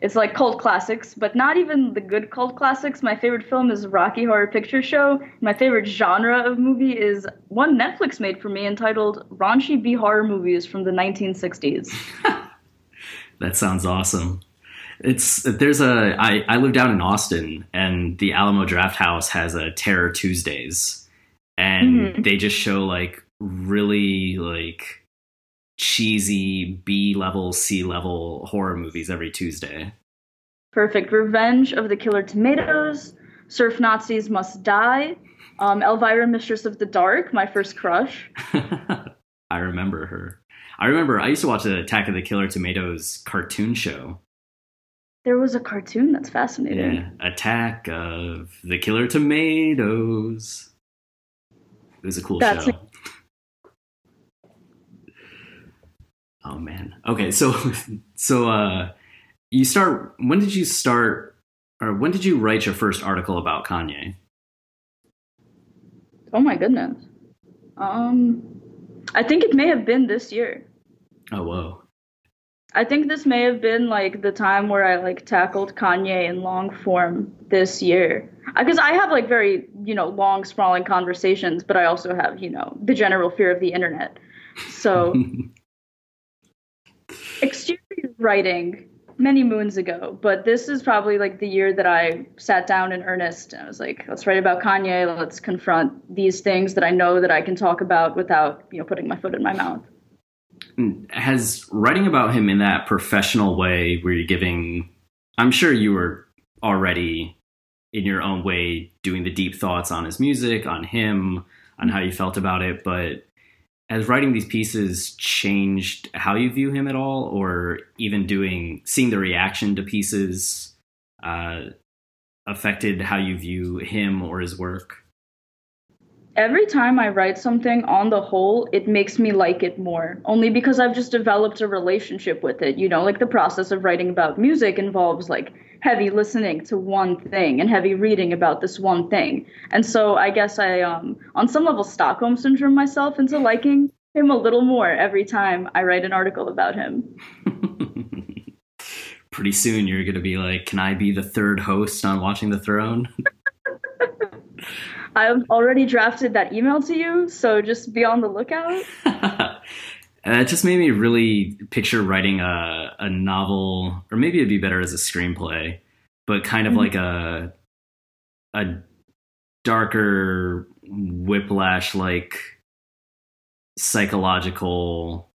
it's like cult classics, but not even the good cult classics. My favorite film is Rocky Horror Picture Show. My favorite genre of movie is one Netflix made for me entitled Raunchy B Horror Movies from the 1960s. that sounds awesome. It's there's a I, I live down in Austin and the Alamo Drafthouse has a Terror Tuesdays and mm-hmm. they just show like really like cheesy B level, C level horror movies every Tuesday. Perfect. Revenge of the Killer Tomatoes, Surf Nazis Must Die, um, Elvira, Mistress of the Dark, my first crush. I remember her. I remember I used to watch the Attack of the Killer Tomatoes cartoon show. There was a cartoon that's fascinating. Yeah, Attack of the Killer Tomatoes. It was a cool that's show. Oh man. Okay, so so uh you start when did you start or when did you write your first article about Kanye? Oh my goodness. Um I think it may have been this year. Oh whoa. I think this may have been like the time where I like tackled Kanye in long form this year. Because I have like very, you know, long sprawling conversations, but I also have, you know, the general fear of the internet. So exterior writing many moons ago, but this is probably like the year that I sat down in earnest and I was like, let's write about Kanye. Let's confront these things that I know that I can talk about without, you know, putting my foot in my mouth. Mm. Has writing about him in that professional way where you're giving, I'm sure you were already in your own way doing the deep thoughts on his music, on him, on how you felt about it, but has writing these pieces changed how you view him at all or even doing seeing the reaction to pieces uh, affected how you view him or his work? Every time i write something on the whole it makes me like it more only because i've just developed a relationship with it you know? Like the process of writing about music involves like heavy listening to one thing and heavy reading about this one thing. And so I guess I, um, on some level, Stockholm syndrome myself into liking him a little more every time I write an article about him. Pretty soon you're going to be like, can I be the third host on Watching the Throne? I've already drafted that email to you, so just be on the lookout. And it just made me really picture writing a, a novel, or maybe it'd be better as a screenplay, but kind of mm-hmm. like a a darker whiplash like psychological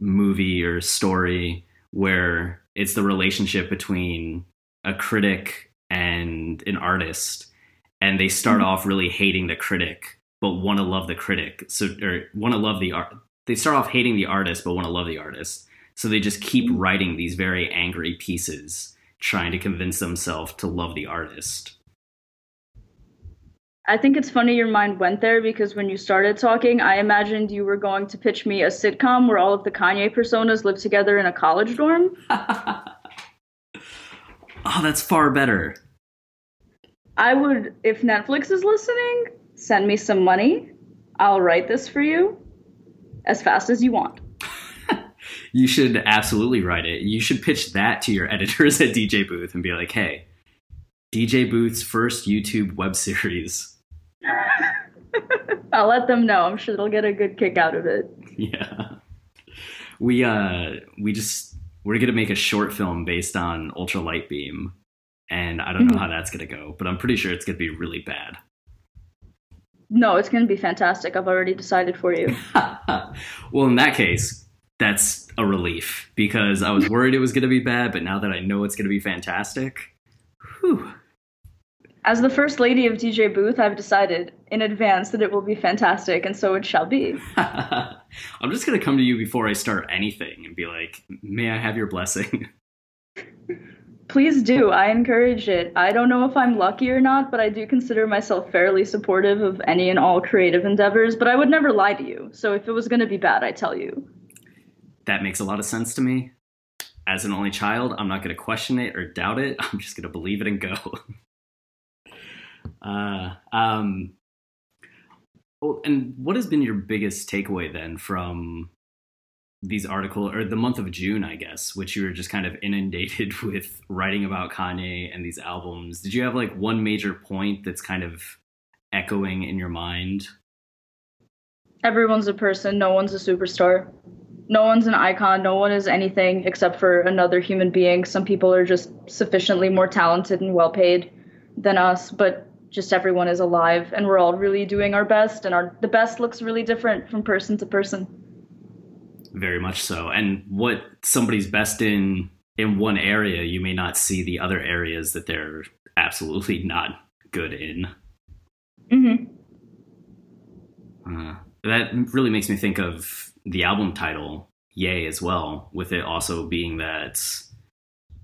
movie or story where it's the relationship between a critic and an artist and they start mm-hmm. off really hating the critic but want to love the critic so or want to love the art they start off hating the artist but want to love the artist. So they just keep mm-hmm. writing these very angry pieces, trying to convince themselves to love the artist. I think it's funny your mind went there because when you started talking, I imagined you were going to pitch me a sitcom where all of the Kanye personas live together in a college dorm. oh, that's far better. I would, if Netflix is listening, send me some money. I'll write this for you as fast as you want. you should absolutely write it. You should pitch that to your editors at DJ Booth and be like, hey, DJ Booth's first YouTube web series. I'll let them know. I'm sure they'll get a good kick out of it. Yeah. We uh we just we're gonna make a short film based on Ultra Light Beam, and I don't know mm-hmm. how that's gonna go, but I'm pretty sure it's gonna be really bad. No, it's going to be fantastic. I've already decided for you. well, in that case, that's a relief because I was worried it was going to be bad, but now that I know it's going to be fantastic, whew. As the first lady of DJ Booth, I've decided in advance that it will be fantastic, and so it shall be. I'm just going to come to you before I start anything and be like, may I have your blessing? Please do. I encourage it. I don't know if I'm lucky or not, but I do consider myself fairly supportive of any and all creative endeavors, but I would never lie to you. So if it was going to be bad, I tell you. That makes a lot of sense to me. As an only child, I'm not going to question it or doubt it. I'm just going to believe it and go. uh, um, well, and what has been your biggest takeaway then from these articles or the month of June, I guess, which you were just kind of inundated with writing about Kanye and these albums? Did you have like one major point that's kind of echoing in your mind? Everyone's a person. No one's a superstar. No one's an icon. No one is anything except for another human being. Some people are just sufficiently more talented and well paid than us, but just everyone is alive and we're all really doing our best and our the best looks really different from person to person very much so and what somebody's best in in one area you may not see the other areas that they're absolutely not good in mm-hmm. uh, that really makes me think of the album title Ye as well with it also being that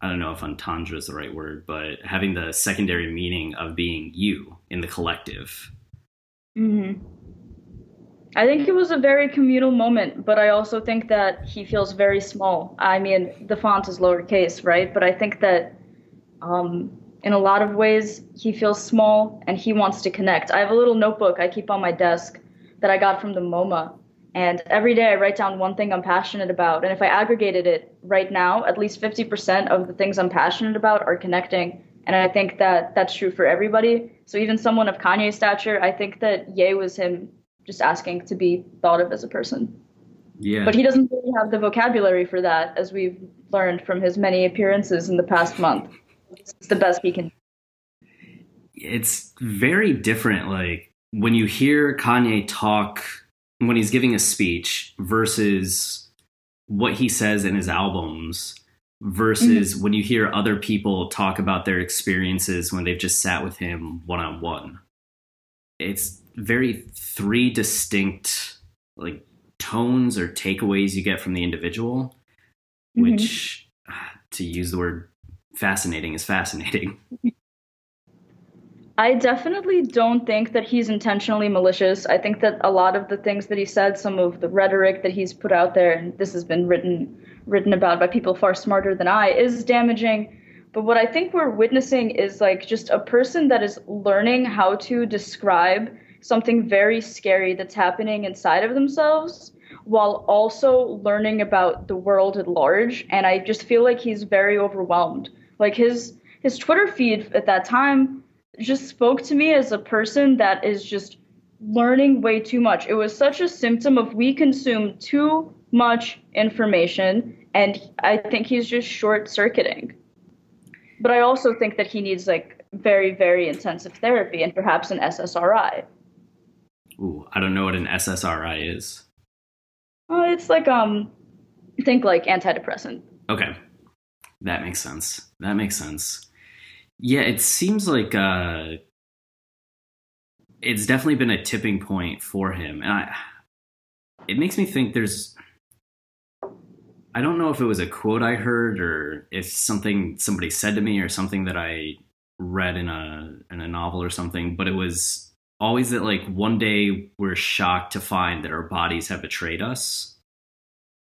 I don't know if entendre is the right word, but having the secondary meaning of being you in the collective. Mm-hmm. I think it was a very communal moment, but I also think that he feels very small. I mean, the font is lowercase, right? But I think that um, in a lot of ways, he feels small and he wants to connect. I have a little notebook I keep on my desk that I got from the MoMA and every day I write down one thing I'm passionate about. And if I aggregated it right now, at least 50% of the things I'm passionate about are connecting. And I think that that's true for everybody. So even someone of Kanye's stature, I think that Ye was him just asking to be thought of as a person. Yeah. But he doesn't really have the vocabulary for that, as we've learned from his many appearances in the past month. It's the best he can. It's very different. Like when you hear Kanye talk when he's giving a speech versus what he says in his albums versus mm-hmm. when you hear other people talk about their experiences when they've just sat with him one on one. It's very three distinct like tones or takeaways you get from the individual, mm-hmm. which to use the word fascinating is fascinating. I definitely don't think that he's intentionally malicious. I think that a lot of the things that he said, some of the rhetoric that he's put out there, and this has been written written about by people far smarter than I, is damaging. But what I think we're witnessing is like just a person that is learning how to describe something very scary that's happening inside of themselves while also learning about the world at large. And I just feel like he's very overwhelmed. Like his his Twitter feed at that time just spoke to me as a person that is just learning way too much. It was such a symptom of we consume too much information, and I think he's just short circuiting. But I also think that he needs like very, very intensive therapy and perhaps an SSRI. Ooh, I don't know what an SSRI is. Oh, it's like um, think like antidepressant. Okay, that makes sense. That makes sense. Yeah, it seems like uh, it's definitely been a tipping point for him, and I, it makes me think there's. I don't know if it was a quote I heard or if something somebody said to me or something that I read in a in a novel or something, but it was always that like one day we're shocked to find that our bodies have betrayed us,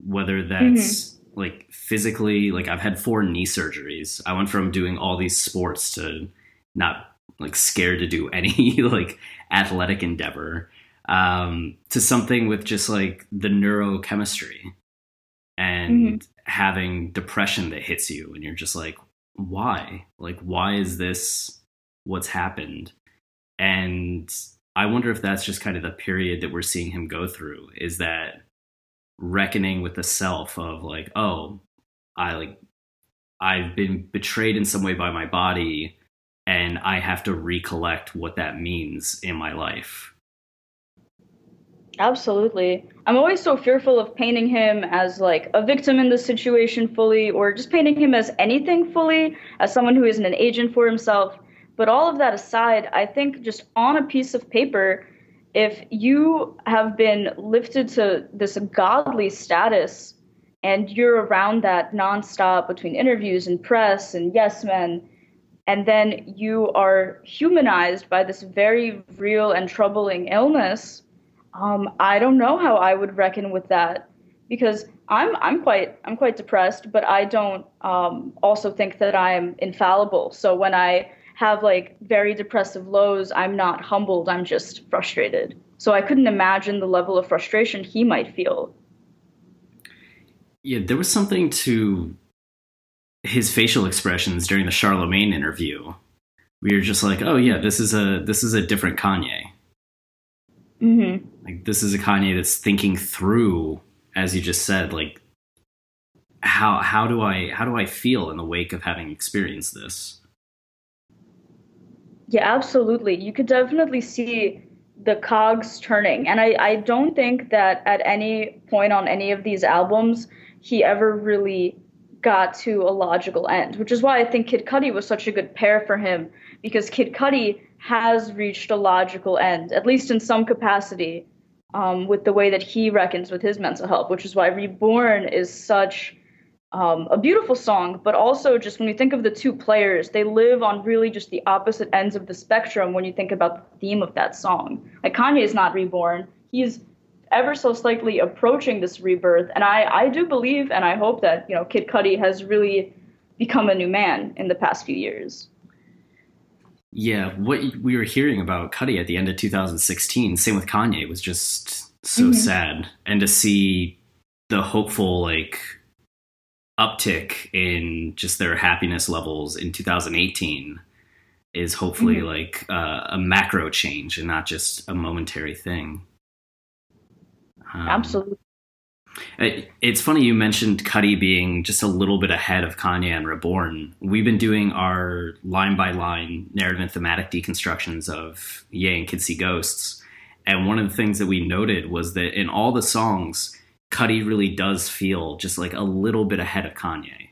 whether that's mm-hmm like physically like I've had four knee surgeries. I went from doing all these sports to not like scared to do any like athletic endeavor um, to something with just like the neurochemistry and mm-hmm. having depression that hits you and you're just like why like why is this what's happened and i wonder if that's just kind of the period that we're seeing him go through is that reckoning with the self of like, oh, I like I've been betrayed in some way by my body and I have to recollect what that means in my life. Absolutely. I'm always so fearful of painting him as like a victim in this situation fully or just painting him as anything fully, as someone who isn't an agent for himself. But all of that aside, I think just on a piece of paper, if you have been lifted to this godly status and you're around that nonstop between interviews and press and yes men, and then you are humanized by this very real and troubling illness, um, I don't know how I would reckon with that because I'm I'm quite I'm quite depressed, but I don't um, also think that I am infallible. So when I have like very depressive lows, I'm not humbled, I'm just frustrated. So I couldn't imagine the level of frustration he might feel. Yeah, there was something to his facial expressions during the Charlamagne interview. We were just like, "Oh yeah, this is a this is a different Kanye." Mm-hmm. Like this is a Kanye that's thinking through, as you just said, like how how do I how do I feel in the wake of having experienced this? Yeah, absolutely. You could definitely see the cogs turning. And I, I don't think that at any point on any of these albums he ever really got to a logical end, which is why I think Kid Cudi was such a good pair for him because Kid Cudi has reached a logical end, at least in some capacity, um, with the way that he reckons with his mental health, which is why Reborn is such um, a beautiful song, but also just when you think of the two players, they live on really just the opposite ends of the spectrum when you think about the theme of that song. Like Kanye is not reborn. He's ever so slightly approaching this rebirth. And I, I do believe and I hope that, you know, Kid Cudi has really become a new man in the past few years. Yeah, what we were hearing about Cudi at the end of 2016, same with Kanye, was just so mm-hmm. sad. And to see the hopeful, like, uptick in just their happiness levels in 2018 is hopefully mm-hmm. like uh, a macro change and not just a momentary thing. Um, Absolutely. It, it's funny you mentioned Cudi being just a little bit ahead of Kanye and Reborn. We've been doing our line by line narrative and thematic deconstructions of Ye and Kids See Ghosts. And one of the things that we noted was that in all the songs, Cudi really does feel just like a little bit ahead of Kanye.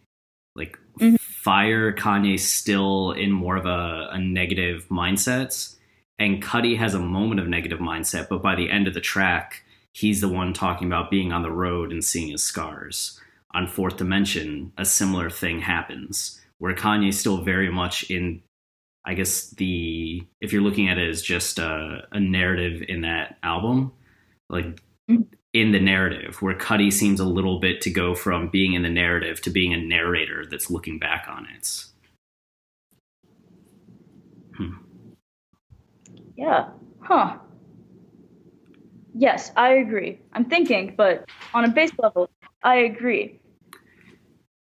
Like mm-hmm. Fire Kanye still in more of a, a negative mindset, and Cudi has a moment of negative mindset, but by the end of the track, he's the one talking about being on the road and seeing his scars. On Fourth Dimension, a similar thing happens where Kanye's still very much in I guess the if you're looking at it as just a, a narrative in that album, like mm-hmm in the narrative, where Cudi seems a little bit to go from being in the narrative to being a narrator that's looking back on it. Hmm. Yeah. Huh. Yes, I agree. I'm thinking, but on a base level, I agree.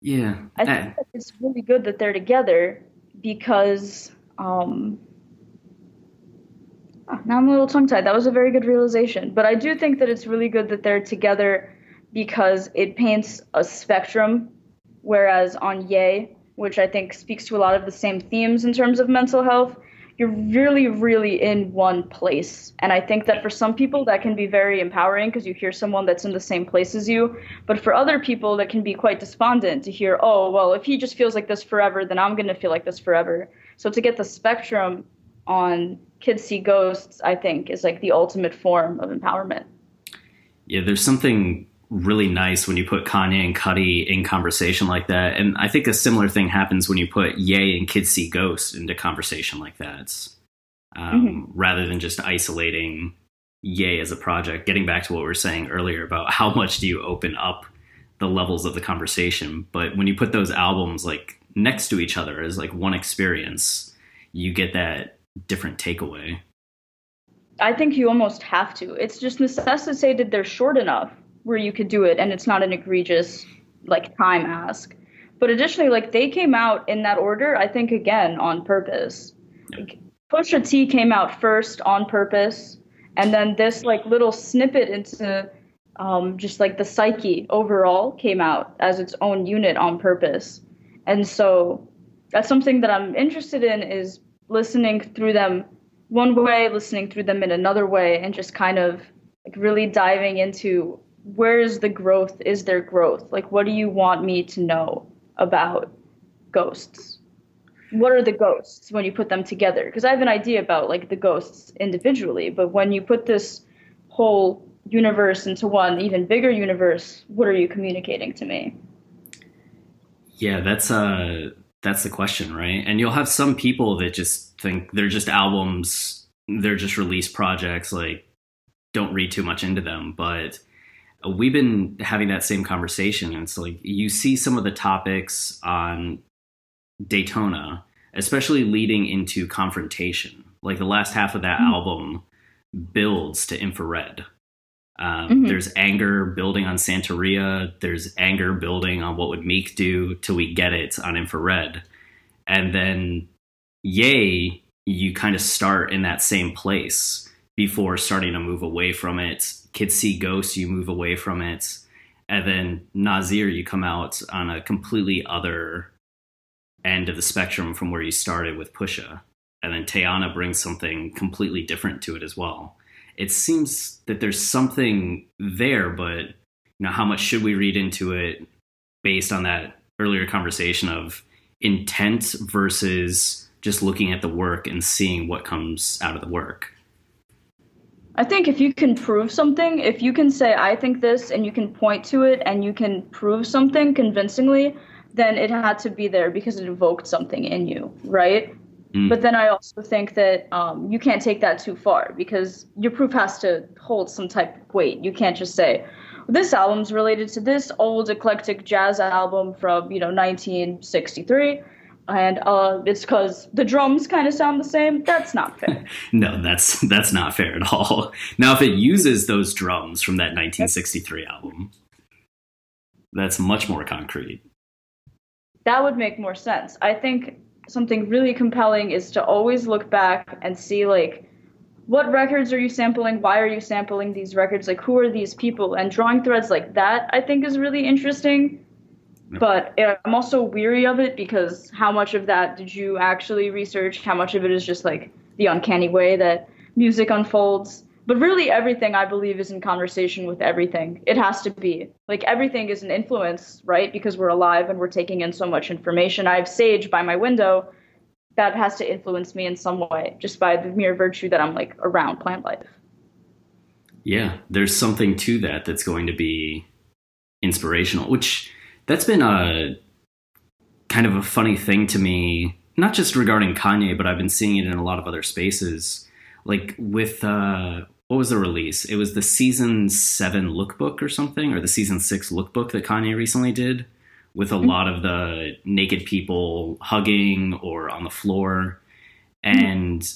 Yeah. I think uh, it's really good that they're together because um, now I'm a little tongue tied. That was a very good realization. But I do think that it's really good that they're together because it paints a spectrum. Whereas on Ye, which I think speaks to a lot of the same themes in terms of mental health, you're really, really in one place. And I think that for some people, that can be very empowering because you hear someone that's in the same place as you. But for other people, that can be quite despondent to hear, oh, well, if he just feels like this forever, then I'm going to feel like this forever. So to get the spectrum on kids see ghosts, I think, is like the ultimate form of empowerment. Yeah, there's something really nice when you put Kanye and Cudi in conversation like that. And I think a similar thing happens when you put Ye and Kids See Ghosts into conversation like that. Um, mm-hmm. Rather than just isolating Ye as a project, getting back to what we were saying earlier about how much do you open up the levels of the conversation. But when you put those albums like next to each other as like one experience, you get that different takeaway. I think you almost have to. It's just necessitated they're short enough where you could do it and it's not an egregious like time ask. But additionally, like they came out in that order, I think again on purpose. Yep. Like, Pusha T came out first on purpose, and then this like little snippet into um, just like the psyche overall came out as its own unit on purpose. And so that's something that I'm interested in is listening through them one way, listening through them in another way, and just kind of like really diving into where is the growth? Is there growth? Like, what do you want me to know about ghosts? What are the ghosts when you put them together? Because I have an idea about like the ghosts individually, but when you put this whole universe into one even bigger universe, what are you communicating to me? Yeah, that's uh that's the question, right? And you'll have some people that just think they're just albums, they're just release projects, like don't read too much into them. But we've been having that same conversation. And it's like you see some of the topics on Daytona especially leading into confrontation. Like the last half of that Mhm. album builds to infrared. Um, Mhm. There's anger building on Santeria. There's anger building on what would Meek do till we get it on infrared. And then, Ye, you kind of start in that same place before starting to move away from it. Kids see ghosts, you move away from it. And then Nasir, you come out on a completely other end of the spectrum from where you started with Pusha. And then Teyana brings something completely different to it as well. It seems that there's something there, but you know, how much should we read into it based on that earlier conversation of intent versus just looking at the work and seeing what comes out of the work? I think if you can prove something, if you can say, I think this, and you can point to it and you can prove something convincingly, then it had to be there because it evoked something in you, right? Mm. But then I also think that um, you can't take that too far because your proof has to hold some type of weight. You can't just say, this album's related to this old eclectic jazz album from, you know, 1963. And uh, it's because the drums kind of sound the same. That's not fair. No, that's that's not fair at all. Now, if it uses those drums from that 1963 album, that's much more concrete. that would make more sense. I think something really compelling is to always look back and see like what records are you sampling? Why are you sampling these records? Like who are these people? And drawing threads like that I think is really interesting. But I'm also weary of it because how much of that did you actually research? How much of it is just like the uncanny way that music unfolds? But really, everything I believe is in conversation with everything. It has to be. Like, everything is an influence, right? Because we're alive and we're taking in so much information. I have Sage by my window. That has to influence me in some way, just by the mere virtue that I'm like around plant life. Yeah, there's something to that that's going to be inspirational, which that's been a kind of a funny thing to me, not just regarding Kanye, but I've been seeing it in a lot of other spaces. Like with uh what was the release? It was the season 7 lookbook or something or the season 6 lookbook that Kanye recently did with a lot of the naked people hugging or on the floor. And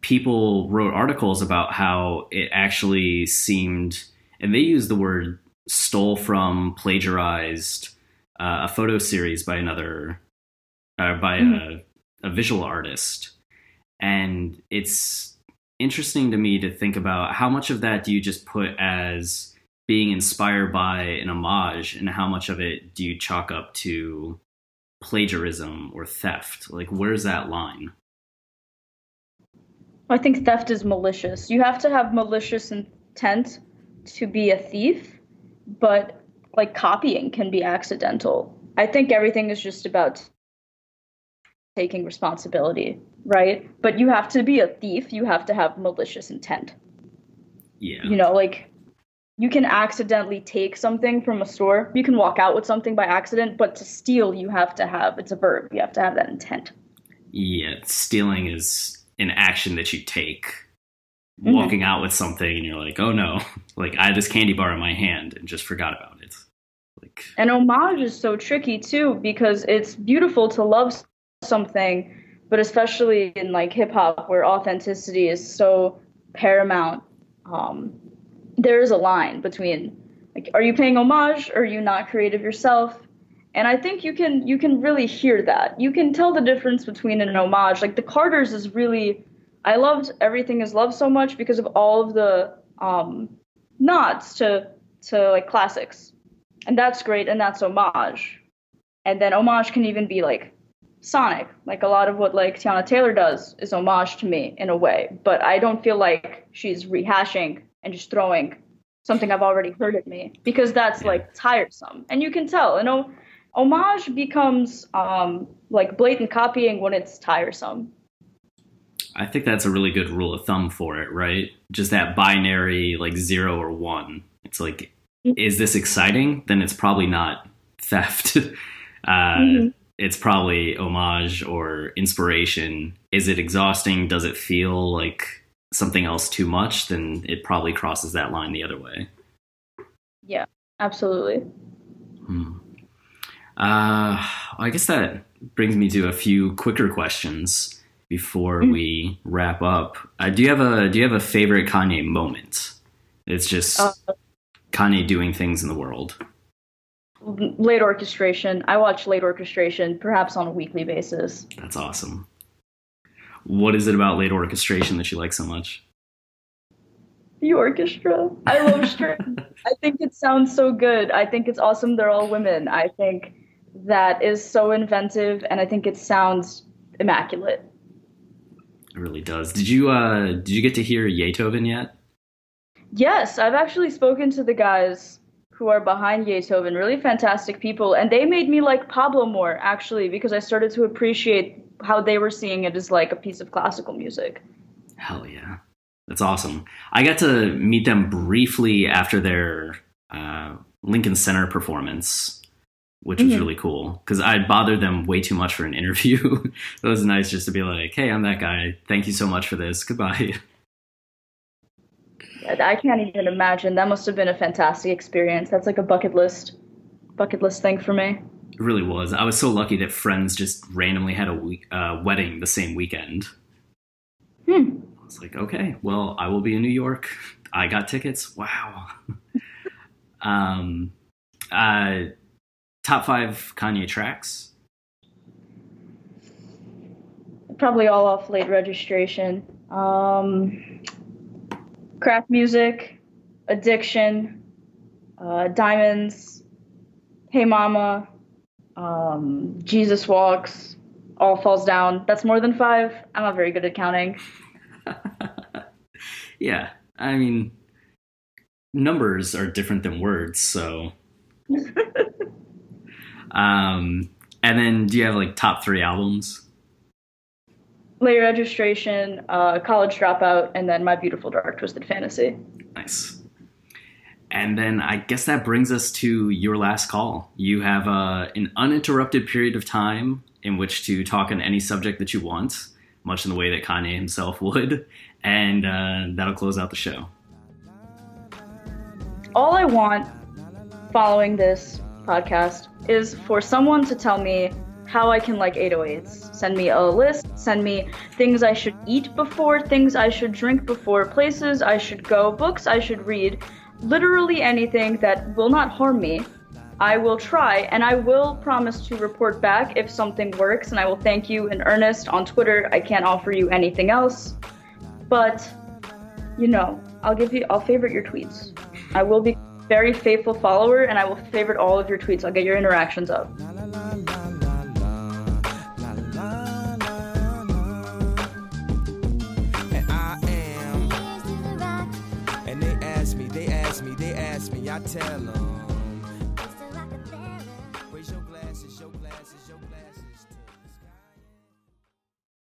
people wrote articles about how it actually seemed and they used the word stole from plagiarized uh, a photo series by another uh, by a, a visual artist. And it's interesting to me to think about how much of that do you just put as being inspired by an homage and how much of it do you chalk up to plagiarism or theft like where's that line I think theft is malicious. You have to have malicious intent to be a thief, but like copying can be accidental. I think everything is just about taking responsibility, right? But you have to be a thief, you have to have malicious intent. yeah You know, like you can accidentally take something from a store. You can walk out with something by accident, but to steal you have to have it's a verb. You have to have that intent. yeah stealing is an action that you take Mhm. walking out with something and you're like oh no like i had this candy bar in my hand and just forgot about it like And homage is so tricky too because it's beautiful to love something, but especially in like hip hop where authenticity is so paramount, um, there is a line between like, are you paying homage or are you not creative yourself? And I think you can you can really hear that. You can tell the difference between an homage. Like the Carters is really, I loved everything is love so much because of all of the um, nods to to like classics and that's great and that's homage and then homage can even be like sonic like a lot of what like Teyana Taylor does is homage to me in a way but i don't feel like she's rehashing and just throwing something i've already heard at me because that's like tiresome. And you can tell you know homage becomes um like blatant copying when it's tiresome. I think that's a really good rule of thumb for it right? Just that binary like zero or one. It's like is this exciting? Then it's probably not theft. Uh, Mhm. It's probably homage or inspiration is it exhausting does it feel like something else too much then it probably crosses that line the other way yeah absolutely Hmm. Uh, I guess that brings me to a few quicker questions before Mm-hmm. we wrap up. Uh, do you have a Do you have a favorite Kanye moment? It's just Uh, Kanye doing things in the world. Late orchestration. I watch late orchestration perhaps on a weekly basis. That's awesome. What is it about late orchestration that you like so much? The orchestra. I love strings. I think it sounds so good. I think it's awesome they're all women. I think that is so inventive and I think it sounds immaculate. It really does. Did you uh did you get to hear Yeethoven yet? Yes, I've actually spoken to the guys who are behind Yeethoven, really fantastic people, and they made me like Pablo more actually because I started to appreciate how they were seeing it as like a piece of classical music. Hell yeah. That's awesome. I got to meet them briefly after their uh, Lincoln Center performance, which was Mhm. really cool because I bothered them way too much for an interview. it was nice just to be like, hey, I'm that guy. Thank you so much for this. Goodbye. I can't even imagine. That must have been a fantastic experience. That's like a bucket list bucket list thing for me. It really was. I was so lucky that friends just randomly had a week, uh, wedding the same weekend. Hmm. I was like, okay, well, I will be in New York. I got tickets. Wow. um, uh, top five Kanye tracks. Probably all off late registration. Um, crack music, addiction, uh, diamonds, hey mama, um, Jesus walks, all falls down. That's more than five. I'm not very good at counting. Yeah, I mean, numbers are different than words, so. um, and then do you have like top three albums? Late registration, uh, college dropout, and then my beautiful dark twisted fantasy. Nice. And then I guess that brings us to your last call. You have uh, an uninterrupted period of time in which to talk on any subject that you want, much in the way that Kanye himself would, and uh, that'll close out the show. all I want following this podcast is for someone to tell me how I can like 808s. Send me a list, send me things I should eat before, things I should drink before, places I should go, books I should read, literally anything that will not harm me. I will try and I will promise to report back if something works and I will thank you in earnest on Twitter. I can't offer you anything else. But you know, I'll give you I'll favorite your tweets. I will be very faithful follower and I will favorite all of your tweets. I'll get your interactions up. Ask me, I tell them.